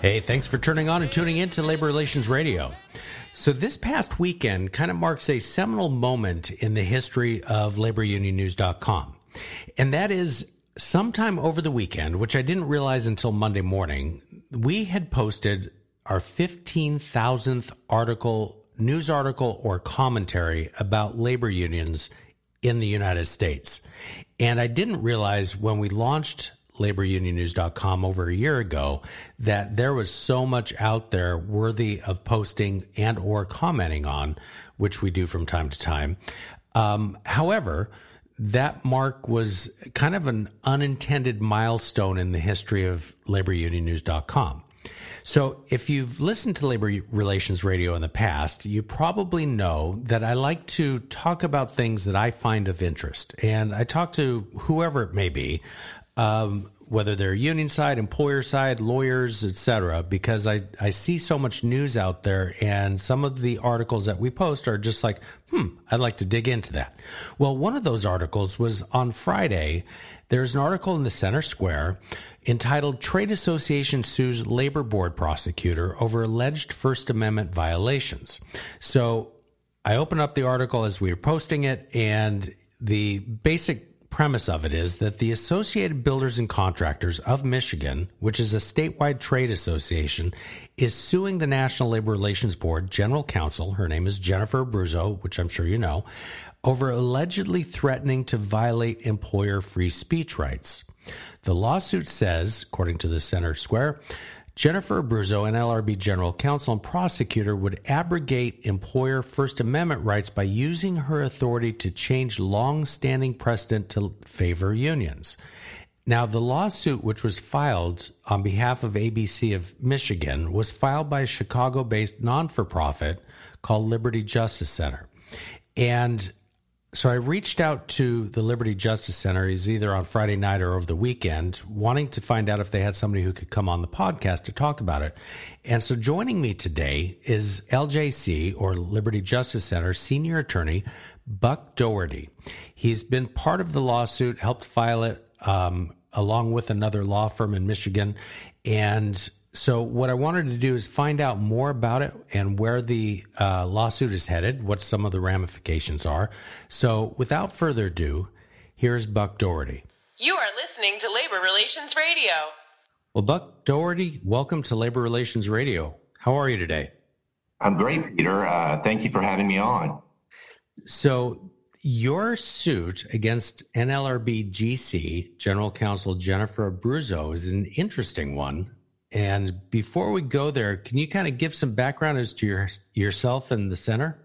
Hey, thanks for turning on and tuning in to Labor Relations Radio. So, this past weekend kind of marks a seminal moment in the history of laborunionnews.com. And that is sometime over the weekend, which I didn't realize until Monday morning, we had posted our 15,000th article, news article, or commentary about labor unions in the United States. And I didn't realize when we launched laborunionnews.com over a year ago that there was so much out there worthy of posting and or commenting on, which we do from time to time. Um, however, that mark was kind of an unintended milestone in the history of laborunionnews.com. So, if you've listened to Labor Relations Radio in the past, you probably know that I like to talk about things that I find of interest. And I talk to whoever it may be um, whether they're union side, employer side, lawyers, etc., because I, I see so much news out there and some of the articles that we post are just like, hmm, I'd like to dig into that. Well, one of those articles was on Friday. There's an article in the Center Square entitled Trade Association Sues Labor Board Prosecutor Over Alleged First Amendment Violations. So I open up the article as we were posting it, and the basic premise of it is that the Associated Builders and Contractors of Michigan, which is a statewide trade association, is suing the National Labor Relations Board general counsel, her name is Jennifer Abruzzo, which I'm sure you know, over allegedly threatening to violate employer free speech rights. The lawsuit says, according to the Center Square, Jennifer Abruzzo, NLRB general counsel and prosecutor, would abrogate employer First Amendment rights by using her authority to change long standing precedent to favor unions. Now, the lawsuit, which was filed on behalf of ABC of Michigan, was filed by a Chicago based non for profit called Liberty Justice Center. And so I reached out to the Liberty Justice Center, He's either on Friday night or over the weekend, wanting to find out if they had somebody who could come on the podcast to talk about it. And so joining me today is LJC or Liberty Justice Center senior attorney Buck Dougherty. He's been part of the lawsuit, helped file it um, along with another law firm in Michigan, and so what I wanted to do is find out more about it and where the uh, lawsuit is headed, what some of the ramifications are. So without further ado, here's Buck Dougherty. You are listening to Labor Relations Radio. Well, Buck Dougherty, welcome to Labor Relations Radio. How are you today? I'm great, Peter. Uh, thank you for having me on. So, your suit against NLRB GC General Counsel Jennifer Abruzzo is an interesting one and before we go there, can you kind of give some background as to your, yourself and the center?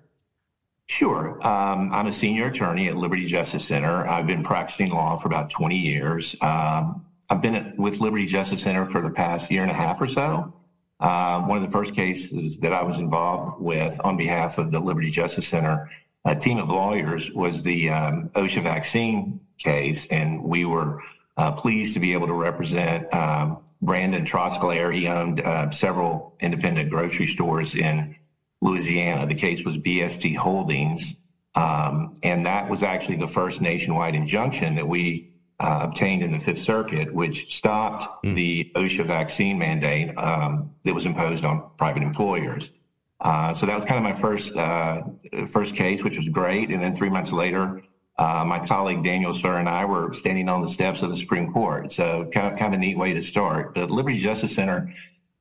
Sure. Um, I'm a senior attorney at Liberty Justice Center. I've been practicing law for about 20 years. Um, I've been at, with Liberty Justice Center for the past year and a half or so. Uh, one of the first cases that I was involved with on behalf of the Liberty Justice Center, a team of lawyers, was the um, OSHA vaccine case. And we were uh, pleased to be able to represent um, Brandon Trosclair. He owned uh, several independent grocery stores in Louisiana. The case was BST Holdings. Um, and that was actually the first nationwide injunction that we uh, obtained in the Fifth Circuit, which stopped mm. the OSHA vaccine mandate um, that was imposed on private employers. Uh, so that was kind of my first uh, first case, which was great. And then three months later, uh, my colleague Daniel Suhr and I were standing on the steps of the Supreme Court. So kind of, kind of a neat way to start. The Liberty Justice Center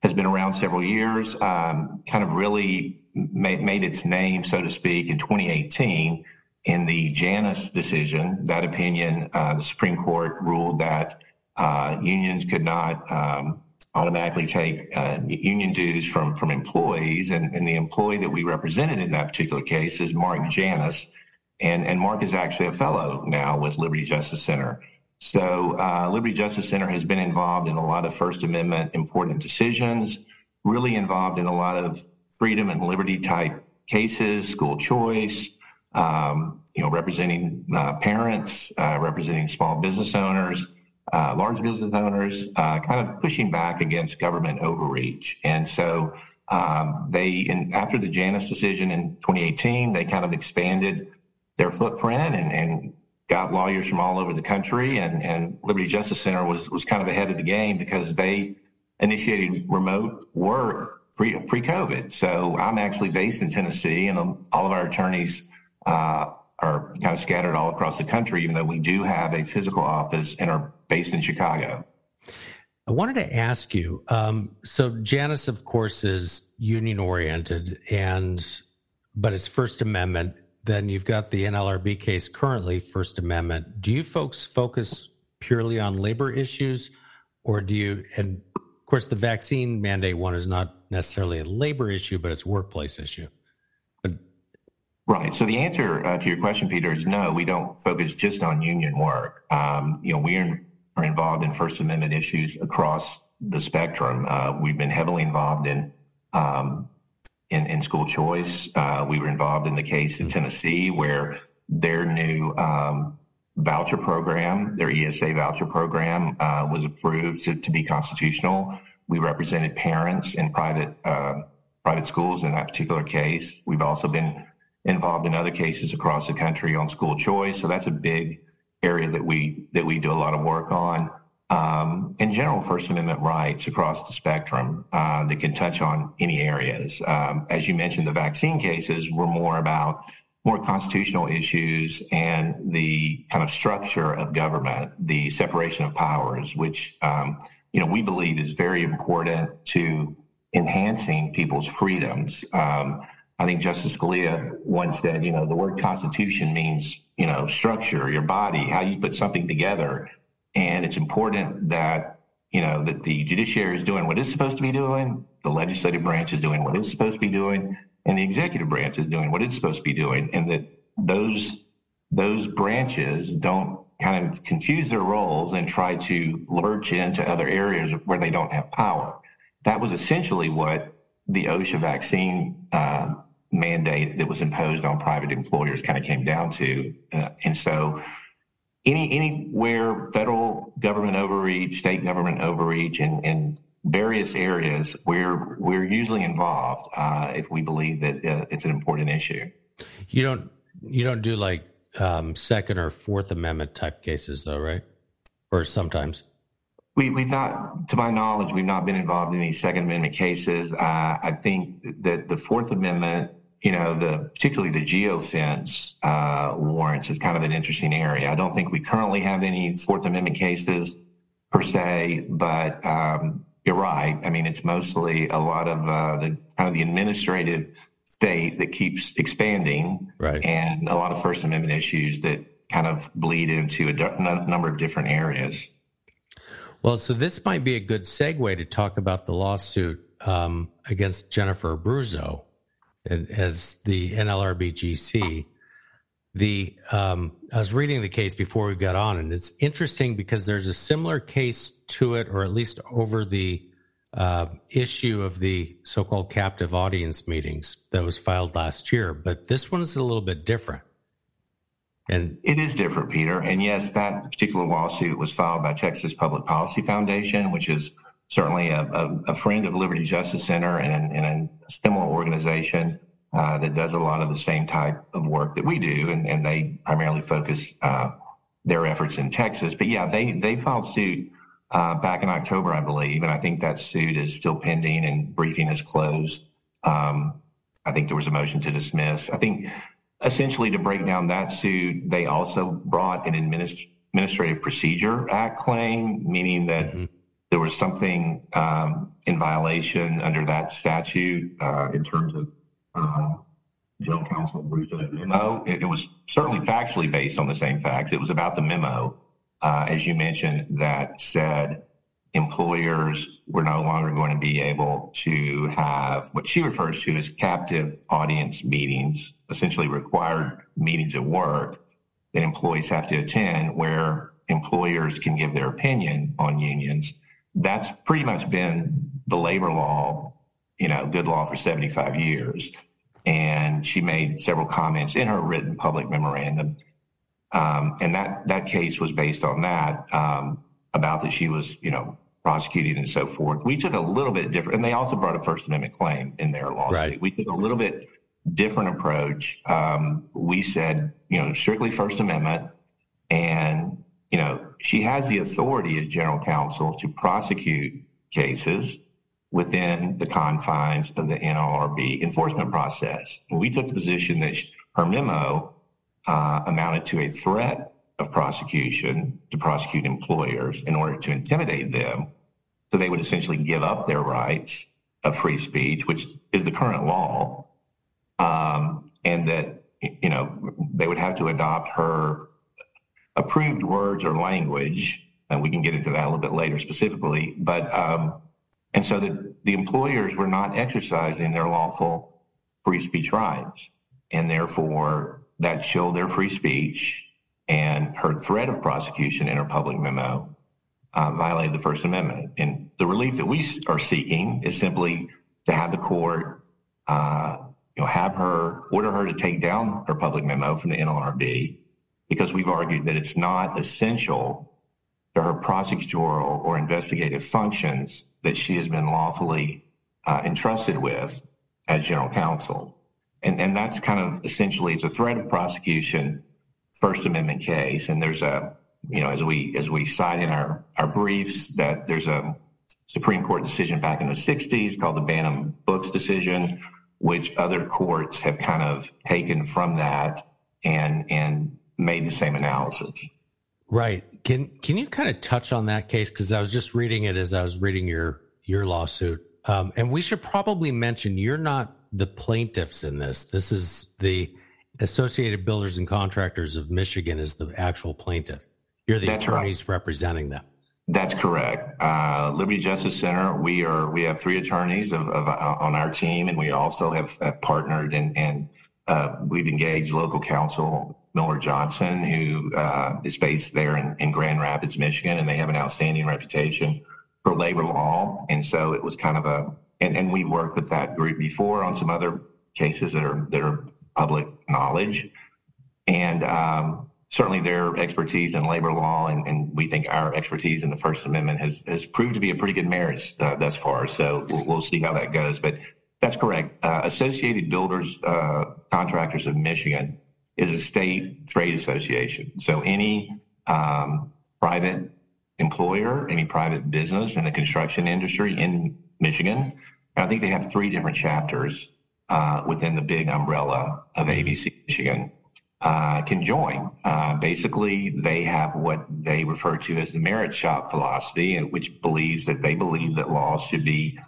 has been around several years, um, kind of really made, made its name, so to speak, in 2018 in the Janus decision. That opinion, uh, the Supreme Court ruled that uh, unions could not um, automatically take uh, union dues from, from employees. And, and the employee that we represented in that particular case is Mark Janus and, and Mark is actually a fellow now with Liberty Justice Center. So, uh, Liberty Justice Center has been involved in a lot of First Amendment important decisions, really involved in a lot of freedom and liberty type cases, school choice, um, you know, representing uh, parents, uh, representing small business owners, uh, large business owners, uh, kind of pushing back against government overreach. And so um, they, in, after the Janus decision in 2018, they kind of expanded their footprint and, and got lawyers from all over the country. And, and Liberty Justice Center was was kind of ahead of the game because they initiated remote work pre pre COVID. So I'm actually based in Tennessee, and um, all of our attorneys uh, are kind of scattered all across the country, even though we do have a physical office and are based in Chicago. I wanted to ask you. Um, so Janus, of course, is union oriented, and but it's First Amendment. Then you've got the NLRB case currently, First Amendment. Do you folks focus purely on labor issues, or do you? And of course, the vaccine mandate one is not necessarily a labor issue, but it's workplace issue. But, right. So the answer uh, to your question, Peter, is no. We don't focus just on union work. Um, you know, we are, are, involved in First Amendment issues across the spectrum. Uh, we've been heavily involved in um, in, in, school choice. Uh, we were involved in the case in Tennessee where their new um, voucher program, their ESA voucher program, uh, was approved to, to be constitutional. We represented parents in private uh, private schools in that particular case. We've also been involved in other cases across the country on school choice. So that's a big area that we that we do a lot of work on. Um, in general, First Amendment rights across the spectrum uh, that can touch on any areas. Um, as you mentioned, the vaccine cases were more about more constitutional issues and the kind of structure of government, the separation of powers, which um, you know, we believe is very important to enhancing people's freedoms. Um, I think Justice Scalia once said, you know, the word constitution means, you know, structure, your body, how you put something together. And it's important that, you know, that the judiciary is doing what it's supposed to be doing, the legislative branch is doing what it's supposed to be doing, and the executive branch is doing what it's supposed to be doing, and that those those branches don't kind of confuse their roles and try to lurch into other areas where they don't have power. That was essentially what the OSHA vaccine uh, mandate that was imposed on private employers kind of came down to. Uh, and so, any anywhere federal government overreach, state government overreach, and in various areas, we're we're usually involved uh, if we believe that uh, it's an important issue. You don't you don't do like um, Second or Fourth Amendment type cases, though, right? Or sometimes. We, we've not, to my knowledge, we've not been involved in any Second Amendment cases. Uh, I think that the Fourth Amendment, you know, the particularly the geofence uh, warrants is kind of an interesting area. I don't think we currently have any Fourth Amendment cases per se, but um, you're right. I mean, it's mostly a lot of uh, the kind of the administrative state that keeps expanding, right. and a lot of First Amendment issues that kind of bleed into a number of different areas. Well, so this might be a good segue to talk about the lawsuit um, against Jennifer Abruzzo as the NLRBGC. The um, I was reading the case before we got on, and it's interesting because there's a similar case to it, or at least over the uh, issue of the so-called captive audience meetings that was filed last year, but this one's a little bit different. And it is different, Peter. And yes, that particular lawsuit was filed by Texas Public Policy Foundation, which is certainly a, a, a friend of Liberty Justice Center and, and a similar organization uh, that does a lot of the same type of work that we do, and, and they primarily focus uh, their efforts in Texas. But yeah, they they filed suit uh, back in October, I believe, and I think that suit is still pending and briefing is closed. Um, I think there was a motion to dismiss. I think essentially to break down that suit, they also brought an administ- Administrative Procedure Act claim, meaning that mm-hmm. There was something um, in violation under that statute uh, in terms of uh, General Counsel Abruzzo's memo. It, it was certainly factually based on the same facts. It was about the memo uh, as you mentioned, that said employers were no longer going to be able to have what she refers to as captive audience meetings, essentially required meetings at work that employees have to attend where employers can give their opinion on unions. That's pretty much been the labor law, you know, good law for 75 years. And she made several comments in her written public memorandum. Um, and that, that case was based on that, um, about that she was, you know, prosecuted and so forth. We took a little bit different, and they also brought a First Amendment claim in their lawsuit. Right. We took a little bit different approach. Um, we said, you know, strictly First Amendment, and you know, she has the authority as general counsel to prosecute cases within the confines of the NLRB enforcement process. And we took the position that her memo uh, amounted to a threat of prosecution to prosecute employers in order to intimidate them so they would essentially give up their rights of free speech, which is the current law, um, and that you know they would have to adopt her approved words or language, and we can get into that a little bit later specifically. But um, and so the, the employers were not exercising their lawful free speech rights, and therefore that chilled their free speech. And her threat of prosecution in her public memo uh, violated the First Amendment. And the relief that we are seeking is simply to have the court uh, you know, have her order her to take down her public memo from the NLRB because we've argued that it's not essential to her prosecutorial or investigative functions that she has been lawfully uh, entrusted with as general counsel. And, and that's kind of essentially it's a threat of prosecution, First Amendment case. And there's a, you know, as we as we cite in our, our briefs that there's a Supreme Court decision back in the 60s called the Bantam Books decision which other courts have kind of taken from that and and made the same analysis. Right. Can can you kind of touch on that case? Because I was just reading it as I was reading your your lawsuit, um, and we should probably mention you're not the plaintiffs in this. This is the Associated Builders and Contractors of Michigan is the actual plaintiff. You're the That's attorneys right. representing them. That's correct. Uh, Liberty Justice Center. We are. We have three attorneys of, of uh, on our team, and we also have, have partnered and and uh, we've engaged local counsel Miller Johnson, who uh, is based there in, in Grand Rapids, Michigan, and they have an outstanding reputation for labor law. And so it was kind of a and, and we worked with that group before on some other cases that are that are public knowledge. And um, certainly their expertise in labor law and, and, we think our expertise in the First Amendment has, has proved to be a pretty good marriage uh, thus far. So we'll, we'll, see how that goes. But that's correct. Uh, Associated Builders uh, Contractors of Michigan is a state trade association. So any um, private employer, any private business in the construction industry in Michigan, I think they have three different chapters uh, within the big umbrella of ABC Michigan uh, can join. Uh, basically, they have what they refer to as the merit shop philosophy, which believes that they believe that laws should be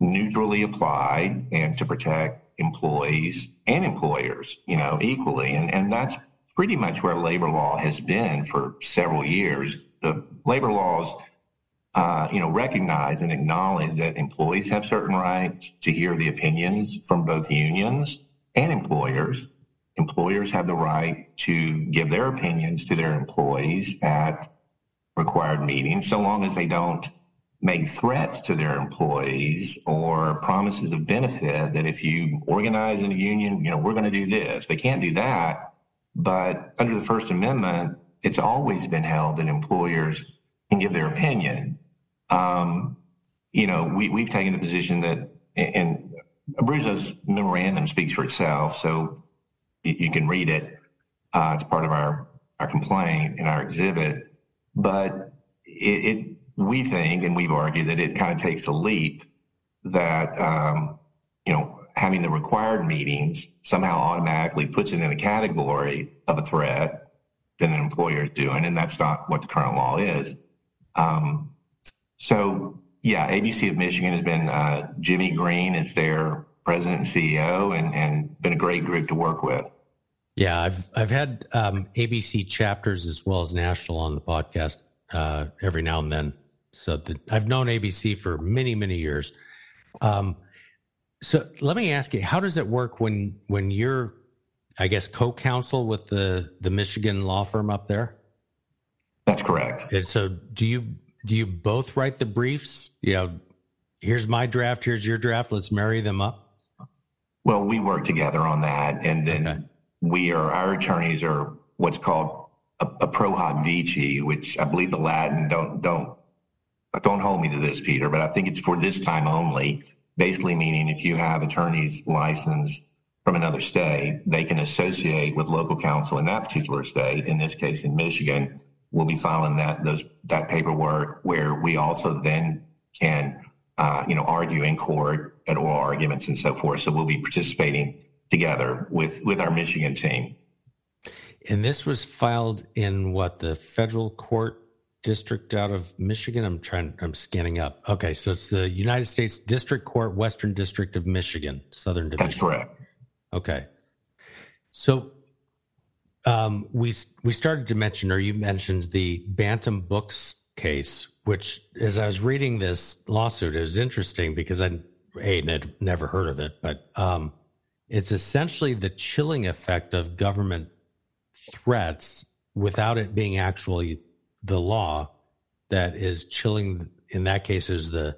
neutrally applied and to protect employees and employers, you know, equally. And, and that's pretty much where labor law has been for several years. The labor laws, uh, you know, recognize and acknowledge that employees have certain rights to hear the opinions from both unions and employers employers have the right to give their opinions to their employees at required meetings, so long as they don't make threats to their employees or promises of benefit that if you organize in a union, you know, we're going to do this. They can't do that. But under the First Amendment, it's always been held that employers can give their opinion. Um, you know, we, we've taken the position that, and Abruzzo's memorandum speaks for itself. So you, can read it. Uh, it's part of our, our complaint and our exhibit. But it, it, we think, and we've argued that it kind of takes a leap that, um, you know, having the required meetings somehow automatically puts it in a category of a threat that an employer is doing. And that's not what the current law is. Um, so, yeah, ABC of Michigan has been, uh, Jimmy Green is their president and CEO, and, and been a great group to work with. Yeah, I've I've had um, ABC chapters as well as national on the podcast uh, every now and then. So the, I've known ABC for many many years. Um, so let me ask you, how does it work when when you're, I guess, co-counsel with the the Michigan law firm up there? That's correct. And so, do you do you both write the briefs? You know, here's my draft, here's your draft. Let's marry them up. Well, we work together on that, and then okay. we are our attorneys are what's called a, a pro hac vice, which I believe the Latin don't don't don't hold me to this, Peter, but I think it's for this time only. Basically, meaning if you have attorneys licensed from another state, they can associate with local counsel in that particular state. In this case, in Michigan, we'll be filing that those that paperwork where we also then can uh, you know argue in court at oral arguments and so forth. So we'll be participating together with with our Michigan team. And this was filed in what the federal court district out of Michigan. I'm trying. I'm scanning up. Okay, so it's the United States District Court, Western District of Michigan, Southern Division. That's correct. Okay. So um, we we started to mention, or you mentioned the Bantam Books case, which, as I was reading this lawsuit, it was interesting because I a had never heard of it, but um, it's essentially the chilling effect of government threats without it being actually the law that is chilling. In that case, is the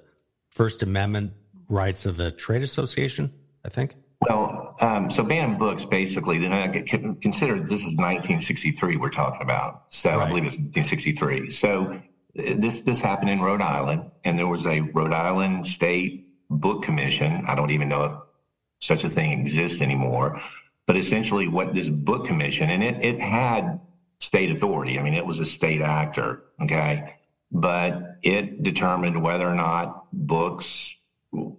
First Amendment rights of the trade association. I think. Well, um, so Bantam Books basically, then I get considered this is 1963 we're talking about. So right. I believe it's 1963. So uh, this this happened in Rhode Island, and there was a Rhode Island State Book Commission. I don't even know if such a thing exists anymore, but essentially, what this book commission and it it had state authority. I mean, it was a state actor, okay, but it determined whether or not books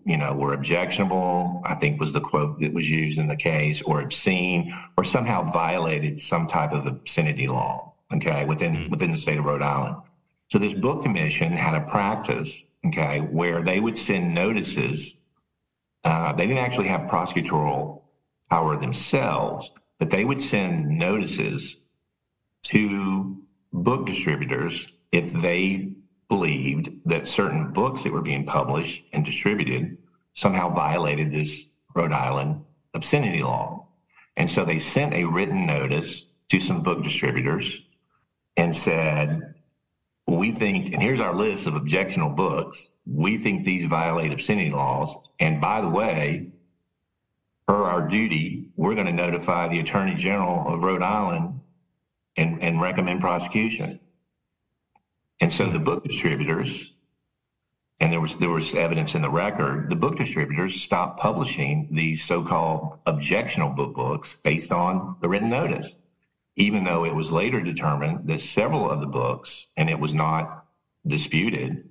you know, were objectionable, I think was the quote that was used in the case, or obscene, or somehow violated some type of obscenity law, okay, within mm-hmm. within the state of Rhode Island. So this book commission had a practice, okay, where they would send notices. Uh, they didn't actually have prosecutorial power themselves, but they would send notices to book distributors if they believed that certain books that were being published and distributed somehow violated this Rhode Island obscenity law. And so they sent a written notice to some book distributors and said, we think, and here's our list of objectionable books. We think these violate obscenity laws. And by the way, per our duty, we're going to notify the Attorney General of Rhode Island and, and recommend prosecution. And so the book distributors, and there was there was evidence in the record, the book distributors stopped publishing these so-called objectionable book books based on the written notice, even though it was later determined that several of the books, and it was not disputed,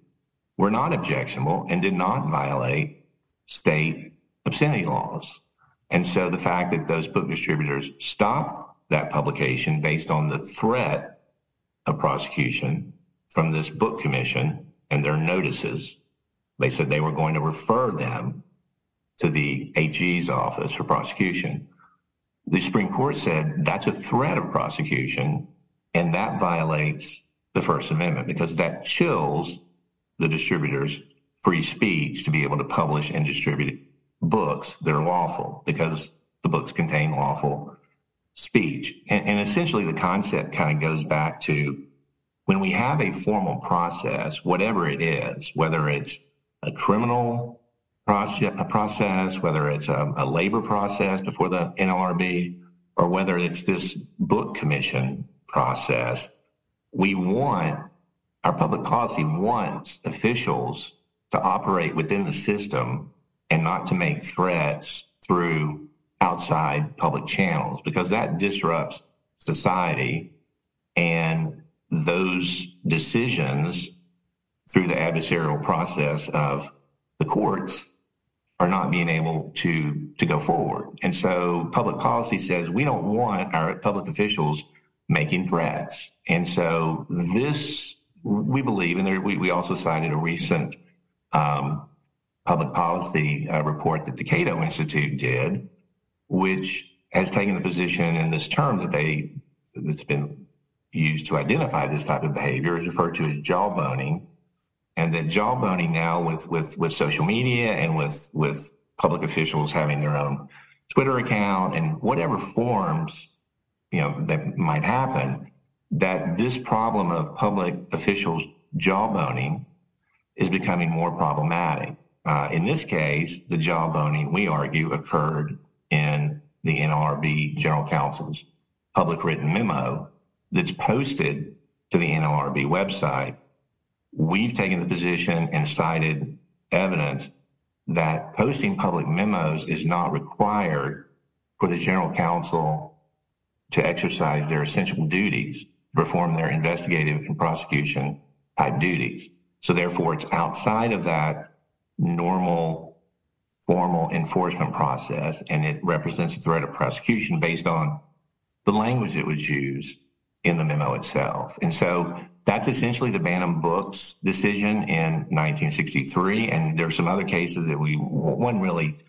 were not objectionable and did not violate state obscenity laws. And so the fact that those book distributors stopped that publication based on the threat of prosecution from this book commission and their notices. They said they were going to refer them to the AG's office for prosecution. The Supreme Court said that's a threat of prosecution, and that violates the First Amendment because that chills the distributors' free speech to be able to publish and distribute books that are lawful because the books contain lawful speech. And, and essentially, the concept kind of goes back to when we have a formal process, whatever it is, whether it's a criminal process, a process whether it's a, a labor process before the NLRB, or whether it's this book commission process, we want our public policy wants officials to operate within the system and not to make threats through outside public channels because that disrupts society and those decisions through the adversarial process of the courts are not being able to to go forward. And so public policy says we don't want our public officials making threats. And so this we believe, and there, we, we also cited a recent um, public policy uh, report that the Cato Institute did, which has taken the position in this term that they that's been used to identify this type of behavior is referred to as jawboning. And that jawboning now with, with, with social media and with, with public officials having their own Twitter account and whatever forms, you know, that might happen, that this problem of public officials jawboning is becoming more problematic. Uh, in this case, the jawboning, we argue, occurred in the NLRB General Counsel's public written memo that's posted to the NLRB website. We've taken the position and cited evidence that posting public memos is not required for the General Counsel to exercise their essential duties, perform their investigative and prosecution type duties. So therefore, it's outside of that normal formal enforcement process, and it represents a threat of prosecution based on the language that was used in the memo itself. And so that's essentially the Bantam Books decision in 1963. And there are some other cases that we, one really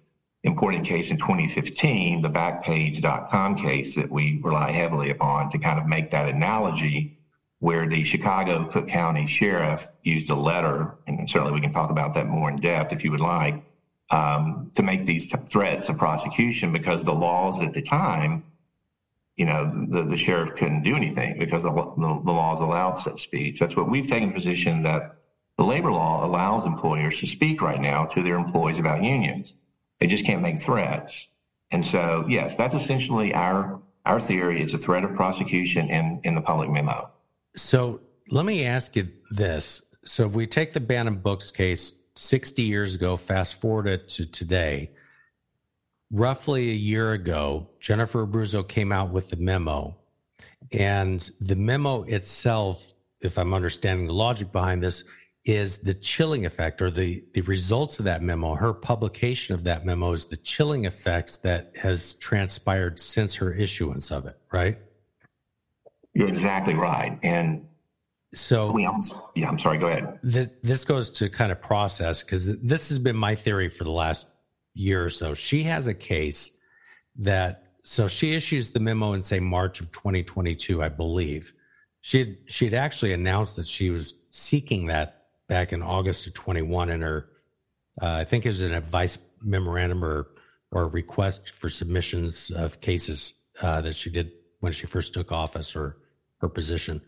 important case in 2015, the Backpage.com case that we rely heavily upon to kind of make that analogy where the Chicago Cook County Sheriff used a letter, and certainly we can talk about that more in depth if you would like, um, to make these t- threats of prosecution because the laws at the time, you know, the, the sheriff couldn't do anything because the, the, the laws allowed such speech. That's what we've taken position that the labor law allows employers to speak right now to their employees about unions. They just can't make threats. And so, yes, that's essentially our our theory. It's a threat of prosecution in, in the public memo. So let me ask you this. So if we take the Bantam Books case 60 years ago, fast forward it to today, roughly a year ago, Jennifer Abruzzo came out with the memo. And the memo itself, if I'm understanding the logic behind this, is the chilling effect or the, the results of that memo. Her publication of that memo is the chilling effects that has transpired since her issuance of it, right? You're exactly right. And so, we, yeah, I'm sorry, go ahead. Th- this goes to kind of process because this has been my theory for the last year or so. She has a case that, so she issues the memo in, say, March of 2022, I believe. She had, she had actually announced that she was seeking that back in August of 21 in her, uh, I think it was an advice memorandum or, or request for submissions of cases uh, that she did when she first took office or her position.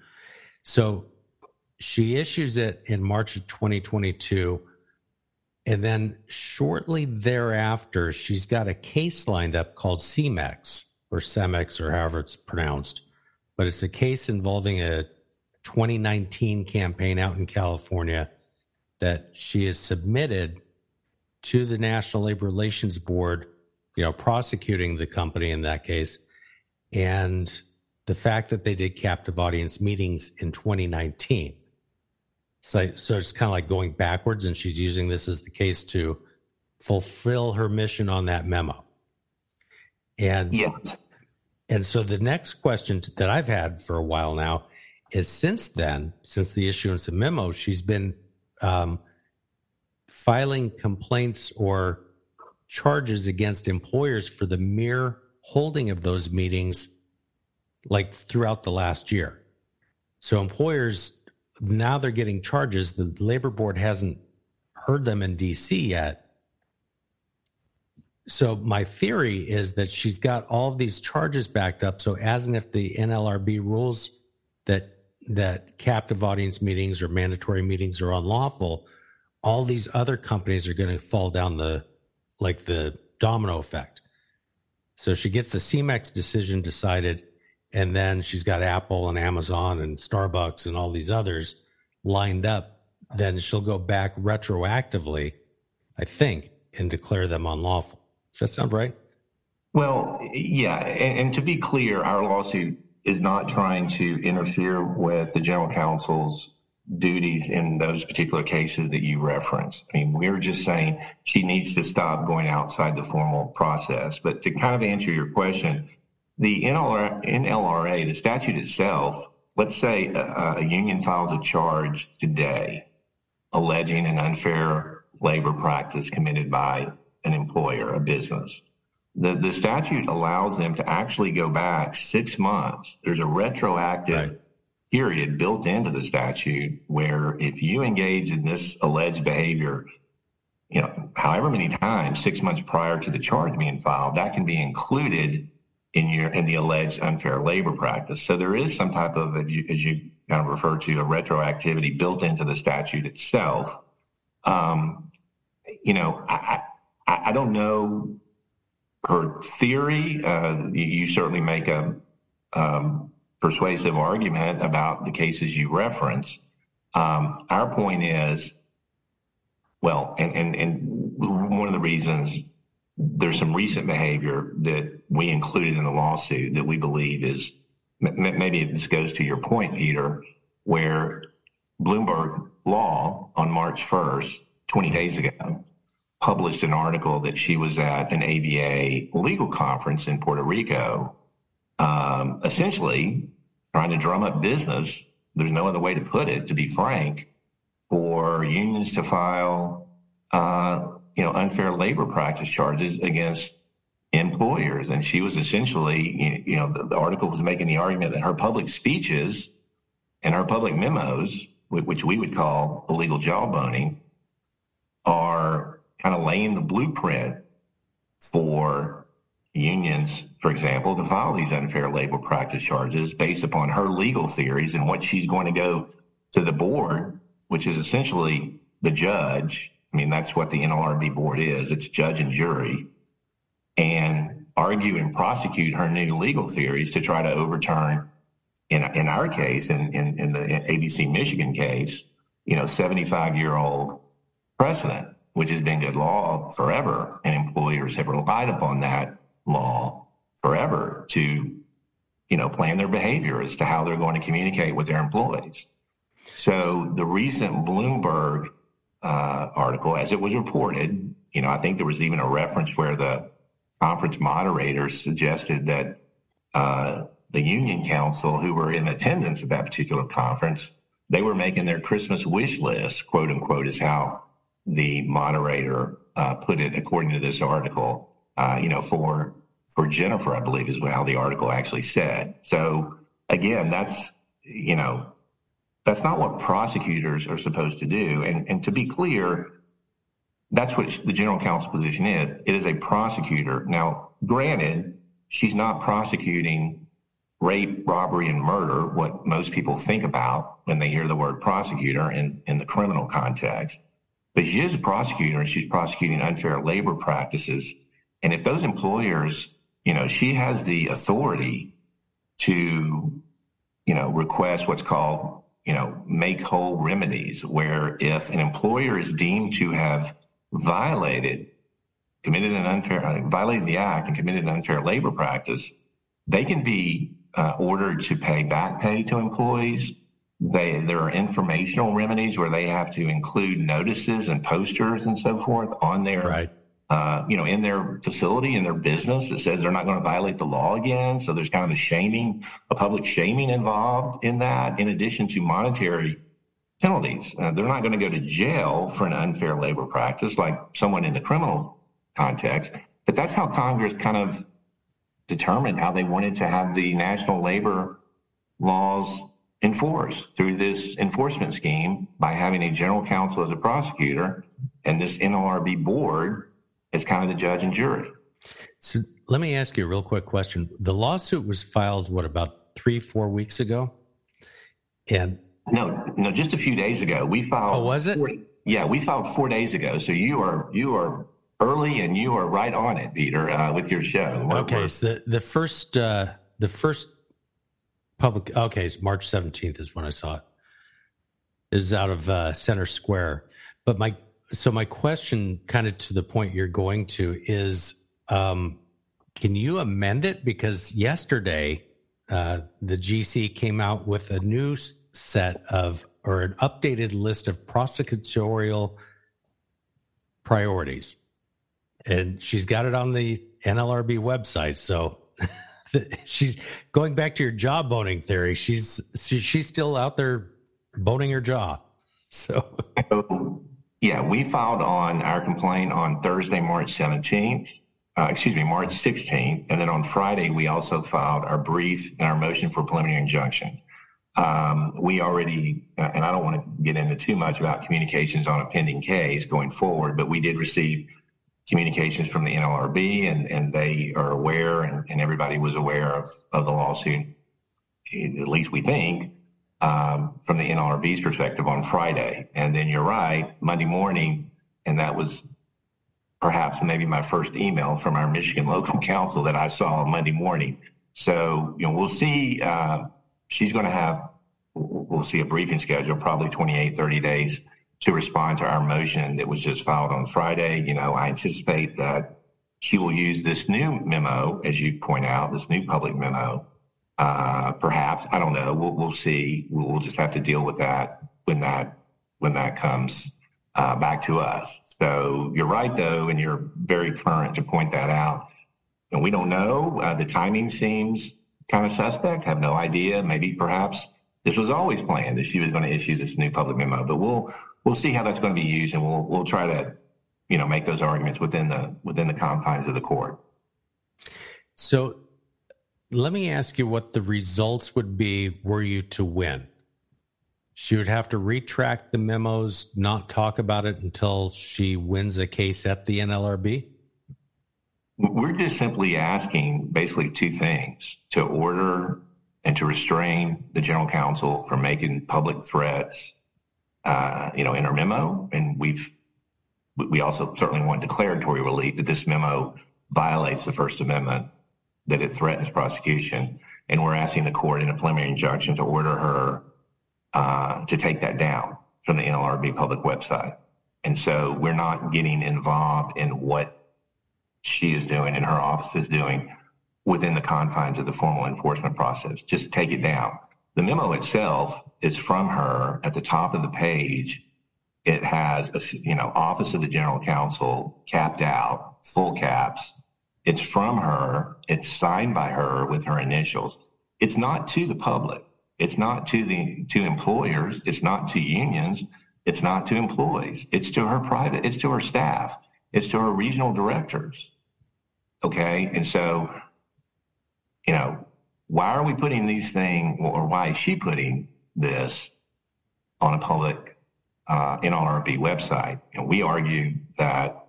So she issues it in March of 2022. And then shortly thereafter, she's got a case lined up called CEMEX or CEMEX or however it's pronounced. But it's a case involving a 2019 campaign out in California that she has submitted to the National Labor Relations Board, you know, prosecuting the company in that case. And the fact that they did captive audience meetings in 2019. So, so it's kind of like going backwards, and she's using this as the case to fulfill her mission on that memo. And yes. and so the next question that I've had for a while now is since then, since the issuance of memo, she's been um, filing complaints or charges against employers for the mere holding of those meetings like throughout the last year. So employers now they're getting charges. The labor board hasn't heard them in DC yet. So my theory is that she's got all these charges backed up. So as and if the NLRB rules that that captive audience meetings or mandatory meetings are unlawful, all these other companies are going to fall down the like the domino effect. So she gets the CEMEX decision decided and then she's got Apple and Amazon and Starbucks and all these others lined up, then she'll go back retroactively, I think, and declare them unlawful. Does that sound right? Well, yeah. And, and to be clear, our lawsuit is not trying to interfere with the general counsel's duties in those particular cases that you referenced. I mean, we're just saying she needs to stop going outside the formal process. But to kind of answer your question, the NLRA, the statute itself, let's say a, a union files a charge today alleging an unfair labor practice committed by an employer, a business. The, the statute allows them to actually go back six months. There's a retroactive right. period built into the statute where if you engage in this alleged behavior, you know, however many times, six months prior to the charge being filed, that can be included in your in the alleged unfair labor practice. So there is some type of, as you, as you kind of refer to, a retroactivity built into the statute itself. Um, you know, I, I, I don't know her theory. Uh, you, you, certainly make a um, persuasive argument about the cases you reference. Um, our point is, well, and, and, and one of the reasons there's some recent behavior that we included in the lawsuit that we believe is maybe this goes to your point, Peter, where Bloomberg Law on March 1st, 20 days ago, published an article that she was at an ABA legal conference in Puerto Rico, um, essentially trying to drum up business. There's no other way to put it, to be frank, for unions to file, uh, you know, unfair labor practice charges against employers. And she was essentially, you know, the, the article was making the argument that her public speeches and her public memos, which we would call illegal jawboning, are kind of laying the blueprint for unions, for example, to file these unfair labor practice charges based upon her legal theories and what she's going to go to the board, which is essentially the judge. I mean, that's what the NLRB board is. It's judge and jury and argue and prosecute her new legal theories to try to overturn in, in our case, in, in, in the ABC Michigan case, you know, 75 year old precedent which has been good law forever, and employers have relied upon that law forever to, you know, plan their behavior as to how they're going to communicate with their employees. So the recent Bloomberg uh, article, as it was reported, you know, I think there was even a reference where the conference moderators suggested that uh, the union counsel who were in attendance at that particular conference, they were making their Christmas wish list, quote unquote, is how the moderator uh, put it according to this article. Uh, you know, for for Jennifer, I believe is how the article actually said. So again, that's you know, that's not what prosecutors are supposed to do. And and to be clear, that's what the general counsel position is. It is a prosecutor. Now, granted, she's not prosecuting rape, robbery, and murder, what most people think about when they hear the word prosecutor in, in the criminal context. But she is a prosecutor and she's prosecuting unfair labor practices. And if those employers, you know, she has the authority to, you know, request what's called, you know, make whole remedies, where if an employer is deemed to have violated, committed an unfair, uh, violated the act and committed an unfair labor practice, they can be uh, ordered to pay back pay to employees they there are informational remedies where they have to include notices and posters and so forth on their right. Uh, you know, in their facility, in their business, that says they're not going to violate the law again. So there's kind of a shaming, a public shaming involved in that, in addition to monetary penalties. Uh, they're not going to go to jail for an unfair labor practice like someone in the criminal context. But that's how Congress kind of determined how they wanted to have the national labor laws enforced through this enforcement scheme by having a general counsel as a prosecutor and this NLRB board as kind of the judge and jury. So let me ask you a real quick question. The lawsuit was filed, what, about three, four weeks ago? And no, no, just a few days ago. We filed. Oh, was it? Four, yeah, we filed four days ago. So you are you are early and you are right on it, Peter, uh, with your show. We're, okay, we're, so the, the first uh, the first public. Okay, it's March seventeenth is when I saw it. Is out of uh, Center Square, but my so my question, kind of to the point you're going to, is um, can you amend it because yesterday uh, the GC came out with a new set of or an updated list of prosecutorial priorities, and she's got it on the NLRB website. So she's going back to your jaw boning theory. She's she's still out there boning her jaw. So, yeah, we filed on our complaint on Thursday, March 17th. Uh, excuse me, March 16th. And then on Friday, we also filed our brief and our motion for preliminary injunction. Um, we already, uh, and I don't want to get into too much about communications on a pending case going forward, but we did receive communications from the NLRB, and, and they are aware, and, and everybody was aware of, of the lawsuit, at least we think, um, from the NLRB's perspective on Friday. And then you're right, Monday morning, and that was perhaps maybe my first email from our Michigan local counsel that I saw on Monday morning. So, you know, we'll see. Uh, she's going to have, we'll see a briefing schedule, probably 28, 30 days to respond to our motion that was just filed on Friday. You know, I anticipate that she will use this new memo, as you point out, this new public memo. Uh, perhaps I don't know. We'll, we'll see. We'll, we'll, just have to deal with that when that when that comes uh, back to us. So you're right, though, and you're very current to point that out. And we don't know. Uh, the timing seems kind of suspect. Have no idea. Maybe perhaps this was always planned that she was going to issue this new public memo. But we'll we'll see how that's going to be used, and we'll we'll try to you know make those arguments within the within the confines of the court. So, let me ask you what the results would be were you to win. She would have to retract the memos, not talk about it until she wins a case at the NLRB. We're just simply asking basically two things to order and to restrain the general counsel from making public threats uh, you know, in our memo, and we've we also certainly want declaratory relief that this memo violates the First Amendment, that it threatens prosecution, and we're asking the court in a preliminary injunction to order her uh, to take that down from the NLRB public website. And so we're not getting involved in what she is doing and her office is doing within the confines of the formal enforcement process. Just take it down. The memo itself is from her at the top of the page. It has, a, you know, Office of the General Counsel capped out, full caps. It's from her. It's signed by her with her initials. It's not to the public. It's not to the to employers. It's not to unions. It's not to employees. It's to her private. It's to her staff. It's to her regional directors. Okay, and so, you know, why are we putting these things, or why is she putting this on a public uh, NLRB website? And we argue that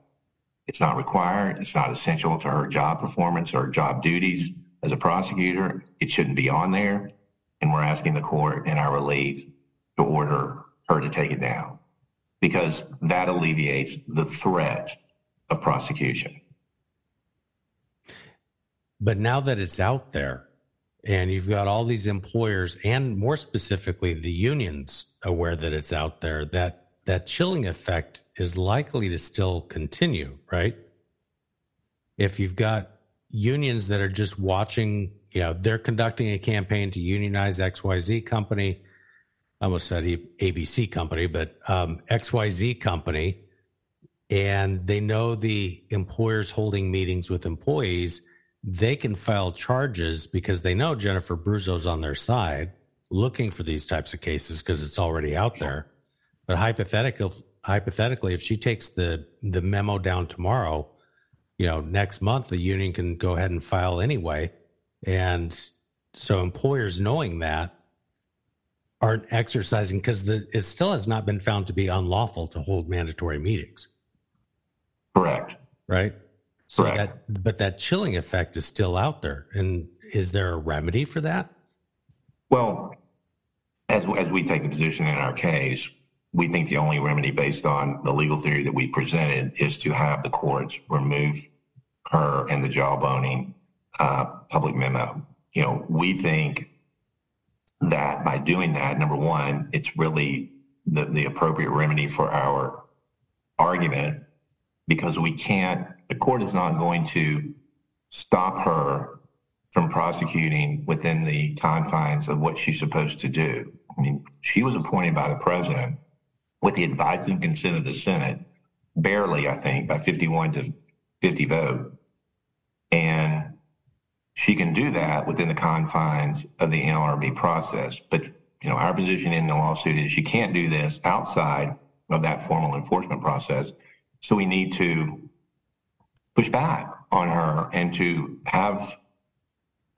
it's not required, it's not essential to her job performance or job duties as a prosecutor. It shouldn't be on there. And we're asking the court in our relief to order her to take it down because that alleviates the threat of prosecution. But now that it's out there, and you've got all these employers and more specifically the unions aware that it's out there that that chilling effect is likely to still continue right? If you've got unions that are just watching you know they're conducting a campaign to unionize xyz company. I almost said abc company but um, xyz company. And they know the employers holding meetings with employees. They can file charges because they know Jennifer Abruzzo's on their side looking for these types of cases because it's already out there. But hypothetically, hypothetically, if she takes the the memo down tomorrow, you know, next month the union can go ahead and file anyway. And so employers knowing that aren't exercising because it still has not been found to be unlawful to hold mandatory meetings. Correct. Right. So Correct. that, but that chilling effect is still out there. And is there a remedy for that? Well, as as we take a position in our case, we think the only remedy based on the legal theory that we presented is to have the courts remove her and the jawboning uh, public memo. You know, we think that by doing that, number one, it's really the, the appropriate remedy for our argument because we can't the court is not going to stop her from prosecuting within the confines of what she's supposed to do. I mean, she was appointed by the president with the advice and consent of the Senate, barely, I think, by 51 to 50 vote. And she can do that within the confines of the NLRB process. But, you know, our position in the lawsuit is she can't do this outside of that formal enforcement process. So we need to push back on her and to have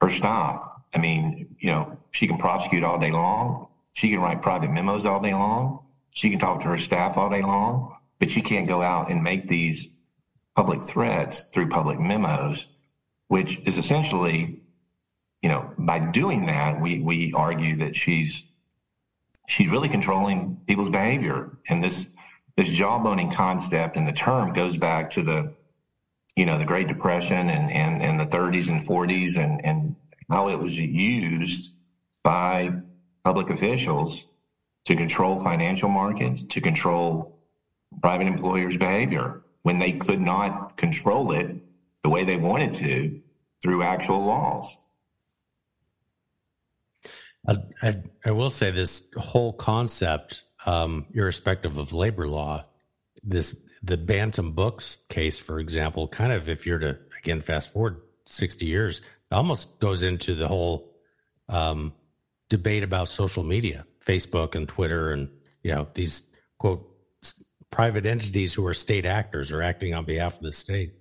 her stop. I mean, you know, she can prosecute all day long. She can write private memos all day long. She can talk to her staff all day long, but she can't go out and make these public threats through public memos, which is essentially, you know, by doing that, we we argue that she's she's really controlling people's behavior. And this this jawboning concept and the term goes back to the you know the Great Depression and and, and the 30s and 40s and and how it was used by public officials to control financial markets, to control private employers' behavior when they could not control it the way they wanted to through actual laws. I, I, I will say this whole concept, um, irrespective of labor law, this the Bantam Books case, for example, kind of if you're to again fast forward sixty years, almost goes into the whole um, debate about social media, Facebook and Twitter, and you know these quote private entities who are state actors or acting on behalf of the state.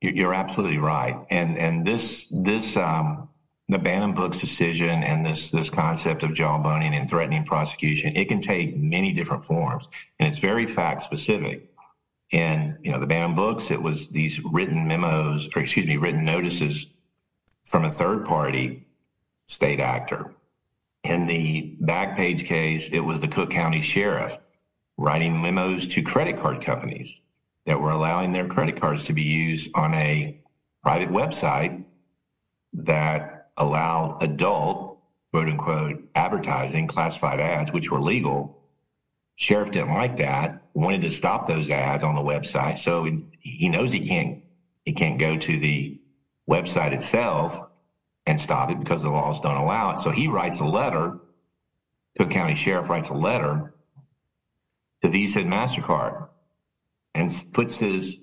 You're absolutely right, and and this this um, the Bantam Books decision and this this concept of jawboning and threatening prosecution, it can take many different forms, and it's very fact specific. And you know, the Bantam Books, it was these written memos, or excuse me, written notices from a third party state actor. In the Backpage case, it was the Cook County Sheriff writing memos to credit card companies that were allowing their credit cards to be used on a private website that allowed adult, quote unquote, advertising, classified ads, which were legal. Sheriff didn't like that, wanted to stop those ads on the website. So he knows he can't he can't go to the website itself and stop it because the laws don't allow it. So he writes a letter. Cook County Sheriff writes a letter to Visa and MasterCard and puts his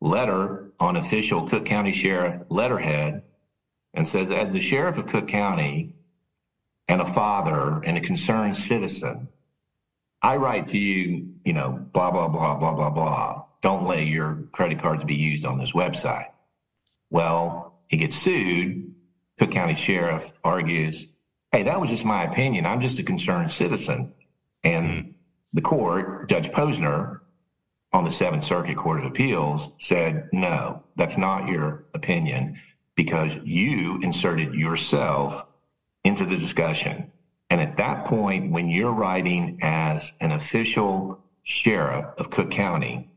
letter on official Cook County Sheriff letterhead and says, as the sheriff of Cook County and a father and a concerned citizen, I write to you, you know, blah, blah, blah, blah, blah, blah. Don't let your credit cards be used on this website. Well, he gets sued. Cook County Sheriff argues, hey, that was just my opinion. I'm just a concerned citizen. And hmm. the court, Judge Posner, on the Seventh Circuit Court of Appeals, said, no, that's not your opinion because you inserted yourself into the discussion. And at that point, when you're writing as an official sheriff of Cook County,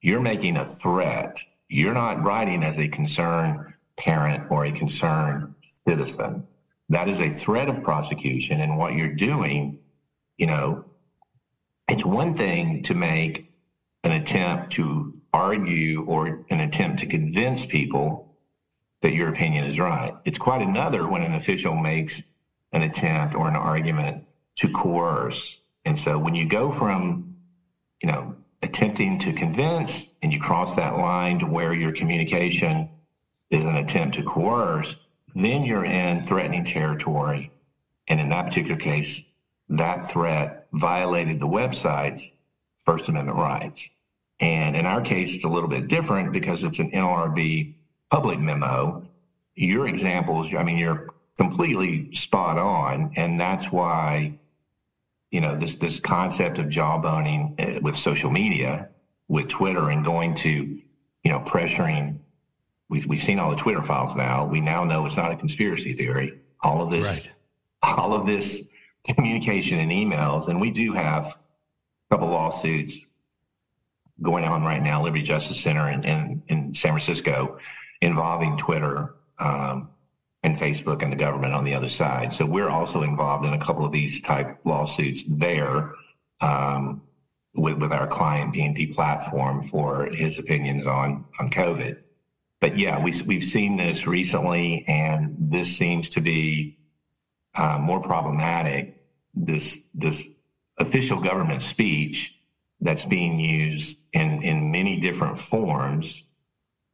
you're making a threat. You're not writing as a concerned parent or a concerned citizen. That is a threat of prosecution. And what you're doing, you know, it's one thing to make an attempt to argue or an attempt to convince people that your opinion is right. It's quite another when an official makes an attempt or an argument to coerce. And so when you go from, you know, attempting to convince and you cross that line to where your communication is an attempt to coerce, then you're in threatening territory. And in that particular case, that threat violated the website's First Amendment rights. And in our case, it's a little bit different because it's an NLRB public memo. Your examples, I mean, you're completely spot on. And that's why, you know, this, this concept of jawboning eh, with social media, with Twitter and going to, you know, pressuring, we've, we've seen all the Twitter files now. We now know it's not a conspiracy theory. All of this, right. all of this communication and emails. And we do have a couple lawsuits going on right now, Liberty Justice Center in, in, in San Francisco, involving Twitter um, and Facebook and the government on the other side. So we're also involved in a couple of these type lawsuits there. Um, with, with our client being deplatformed for his opinions on on COVID. But yeah, we, we've seen this recently, and this seems to be uh, more problematic this this official government speech that's being used in in many different forms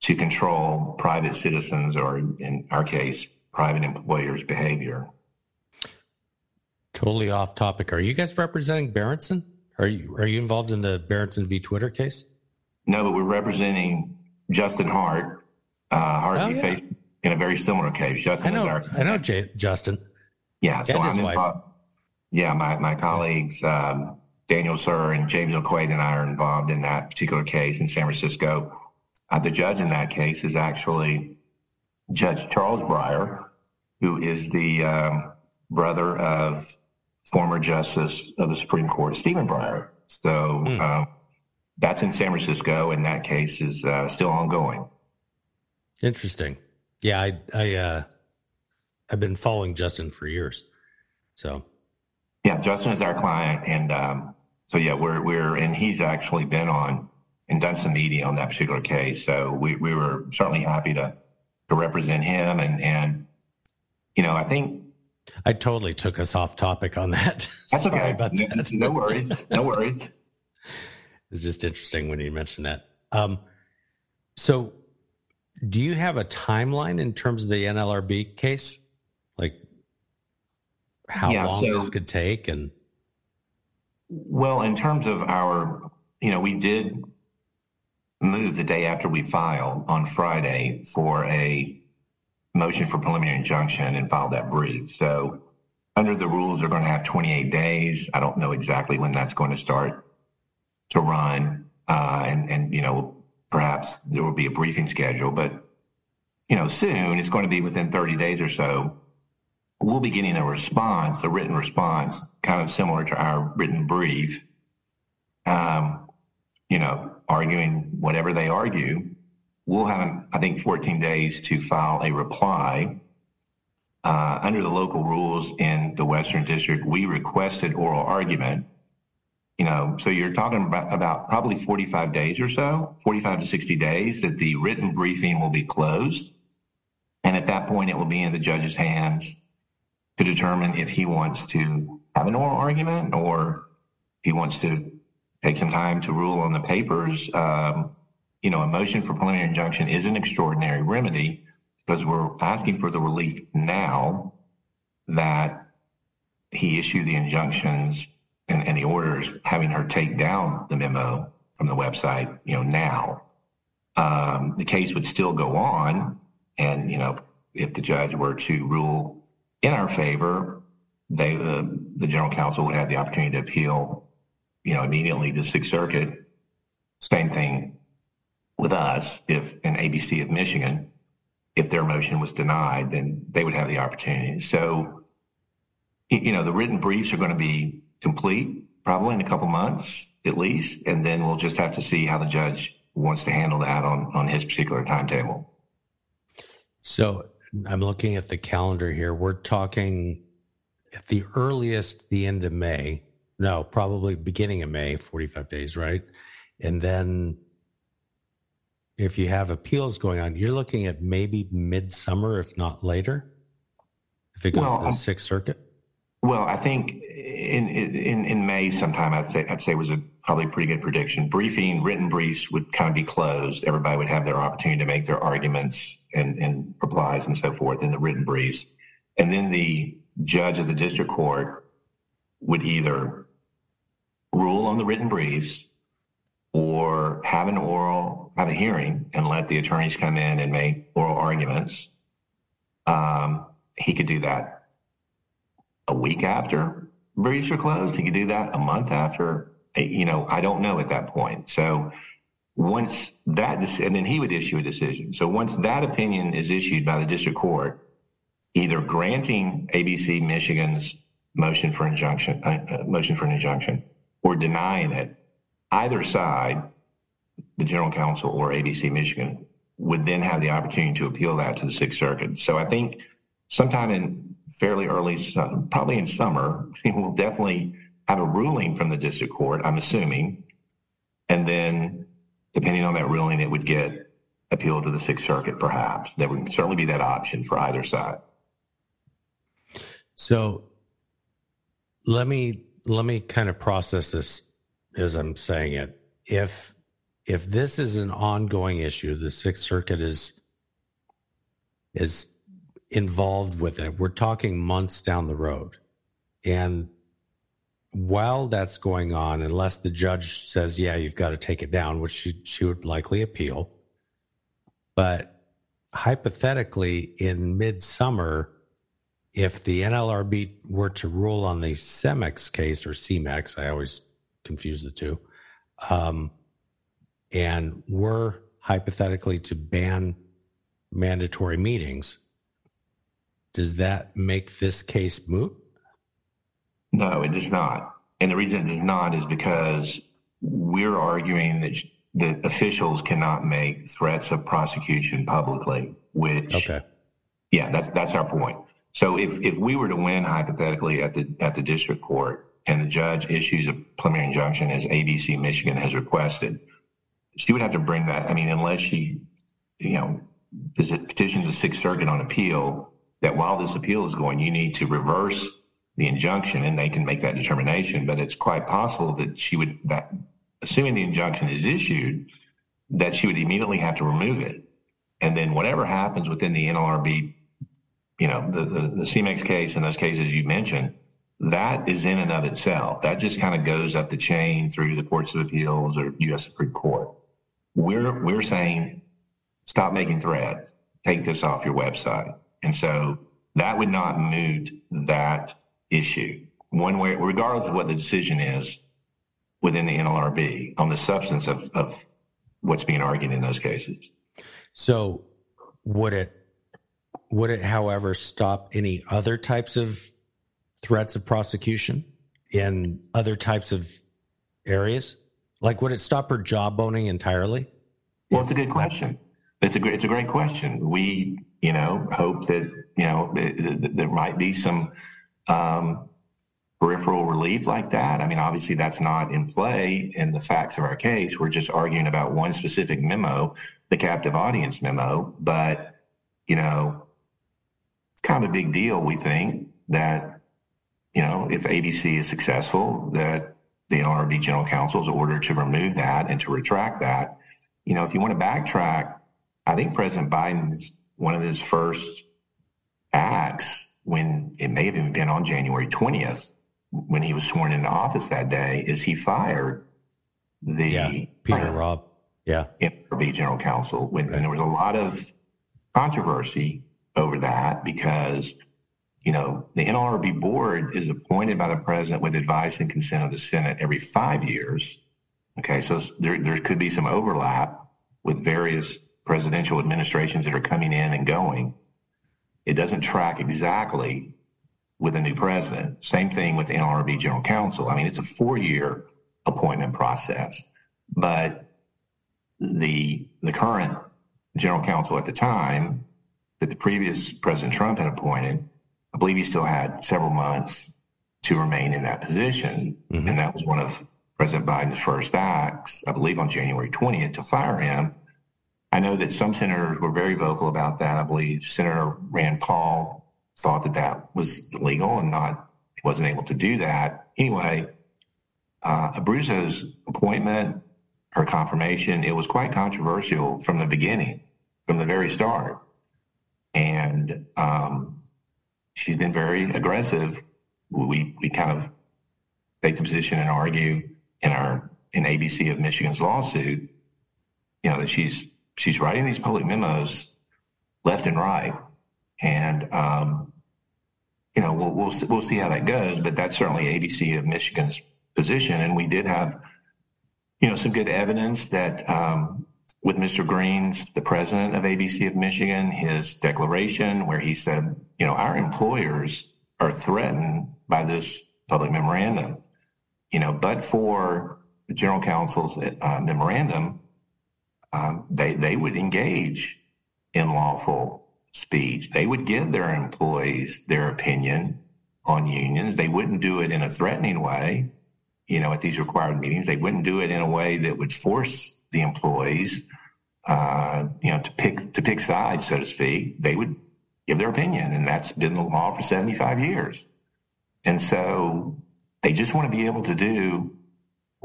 to control private citizens or in our case private employers behavior. Totally off topic. Are you guys representing Berenson? Are you are you involved in the Berenson v. Twitter case? No but we're representing Justin Hart uh oh, yeah. in a very similar case Justin I know I know Justin yeah so I'm involved yeah, my, my colleagues, um, Daniel Suhr and James McQuaid and I are involved in that particular case in San Francisco. Uh, the judge in that case is actually Judge Charles Breyer, who is the um, brother of former Justice of the Supreme Court, Stephen Breyer. So mm. uh, that's in San Francisco, and that case is uh, still ongoing. Interesting. Yeah, I, I, uh, I've been following Justin for years. So, yeah, Justin is our client, and um, so yeah, we're we're and he's actually been on and done some media on that particular case. So we we were certainly happy to to represent him, and and you know, I think I totally took us off topic on that. That's okay. about that. No, no worries. No worries. it's just interesting when you mentioned that. Um, so, do you have a timeline in terms of the NLRB case? Like how yeah, long so, this could take? And well, in terms of our, you know, we did move the day after we filed on Friday for a motion for preliminary injunction and filed that brief. So under the rules, they're going to have 28 days. I don't know exactly when that's going to start to run. Uh, and, and, you know, perhaps there will be a briefing schedule, but, you know, soon it's going to be within 30 days or so. We'll be getting a response, a written response, kind of similar to our written brief. Um, you know, arguing whatever they argue we'll have, I think, 14 days to file a reply. Uh, under the local rules in the Western District, we requested oral argument. You know, so you're talking about, about probably 45 days or so, 45 to 60 days that the written briefing will be closed. And at that point, it will be in the judge's hands to determine if he wants to have an oral argument or if he wants to take some time to rule on the papers. Um, you know, a motion for preliminary injunction is an extraordinary remedy because we're asking for the relief now that he issue the injunctions and, and the orders having her take down the memo from the website, you know, now. Um, the case would still go on. And, you know, if the judge were to rule in our favor, they, uh, the general counsel would have the opportunity to appeal, you know, immediately to Sixth Circuit. Same thing with us, if an ABC of Michigan, if their motion was denied, then they would have the opportunity. So, you know, the written briefs are going to be complete probably in a couple months at least, and then we'll just have to see how the judge wants to handle that on on his particular timetable. So, I'm looking at the calendar here. We're talking at the earliest the end of May. No, probably beginning of May, 45 days, right? And then if you have appeals going on, you're looking at maybe midsummer, if not later, if it goes well, to the um, Sixth Circuit. Well, I think in in in May sometime, I'd say I'd say was a probably pretty good prediction. Briefing, written briefs would kind of be closed. Everybody would have their opportunity to make their arguments and and replies and so forth in the written briefs, and then the judge of the district court would either rule on the written briefs or have an oral, have a hearing and let the attorneys come in and make oral arguments. Um, he could do that a week after briefs are closed. He could do that a month after. You know, I don't know at that point. So once that, and then he would issue a decision. So once that opinion is issued by the district court, either granting ABC Michigan's motion for injunction, uh, uh, motion for an injunction, or denying it, either side, the general counsel or ABC Michigan, would then have the opportunity to appeal that to the Sixth Circuit. So I think sometime in fairly early, probably in summer, we'll definitely have a ruling from the district court, I'm assuming. And then, depending on that ruling, it would get appealed to the Sixth Circuit, perhaps. There would certainly be that option for either side. So let me let me kind of process this as I'm saying it. If if this is an ongoing issue, the Sixth Circuit is is involved with it. We're talking months down the road. And while that's going on, unless the judge says, yeah, you've got to take it down, which she, she would likely appeal. But hypothetically, in midsummer, if the NLRB were to rule on the Cemex case or CMEX, I always confuse the two. Um, and we're hypothetically to ban mandatory meetings, does that make this case moot? No, it does not. And the reason it does not is because we're arguing that that officials cannot make threats of prosecution publicly, which okay. yeah, that's that's our point. So if if we were to win hypothetically at the at the district court and the judge issues a preliminary injunction as ABC Michigan has requested, she would have to bring that. I mean, unless she, you know, is it petition the Sixth Circuit on appeal that while this appeal is going, you need to reverse the injunction and they can make that determination. But it's quite possible that she would that assuming the injunction is issued, that she would immediately have to remove it. And then whatever happens within the NLRB, you know, the, the, the CMEX case and those cases you mentioned, that is in and of itself. That just kind of goes up the chain through the courts of appeals or U.S. Supreme Court. We're we're saying stop making threats. Take this off your website. And so that would not moot that issue one way, regardless of what the decision is within the NLRB on the substance of, of what's being argued in those cases. So would it would it, however, stop any other types of threats of prosecution in other types of areas? Like, would it stop her jawboning entirely? Well, it's a good question. It's a great, it's a great question. We, you know, hope that you know there might be some um, peripheral relief like that. I mean, obviously, that's not in play in the facts of our case. We're just arguing about one specific memo, the captive audience memo. But you know, it's kind of a big deal. We think that you know, if ABC is successful, that the NLRB General Counsel is ordered to remove that and to retract that. You know, if you want to backtrack, I think President Biden's one of his first acts when it may have even been on January 20th when he was sworn into office that day is he fired the yeah, Peter uh, Robb, yeah, NLRB General Counsel. When, right. And there was a lot of controversy over that because you know, the NLRB board is appointed by the president with advice and consent of the Senate every five years. Okay, so there, there could be some overlap with various presidential administrations that are coming in and going. It doesn't track exactly with a new president. Same thing with the NRB General Counsel. I mean, it's a four year appointment process, but the the current general counsel at the time that the previous President Trump had appointed I believe he still had several months to remain in that position. Mm-hmm. And that was one of President Biden's first acts, I believe on January 20th, to fire him. I know that some senators were very vocal about that. I believe Senator Rand Paul thought that that was illegal and not wasn't able to do that. Anyway, uh, Abruzzo's appointment, her confirmation, it was quite controversial from the beginning, from the very start. And um, she's been very aggressive. We we kind of take the position and argue in our in ABC of Michigan's lawsuit, you know, that she's she's writing these public memos left and right, and um, you know we'll we'll we'll see how that goes. But that's certainly ABC of Michigan's position, and we did have you know some good evidence that um, with Mr. Greens, the president of ABC of Michigan, his declaration where he said, you know, our employers are threatened by this public memorandum. You know, but for the general counsel's uh, memorandum, um, they they would engage in lawful speech. They would give their employees their opinion on unions. They wouldn't do it in a threatening way. You know, at these required meetings, they wouldn't do it in a way that would force the employees, uh, you know, to pick to pick sides, so to speak. They would give their opinion, and that's been the law for seventy five years. And so they just want to be able to do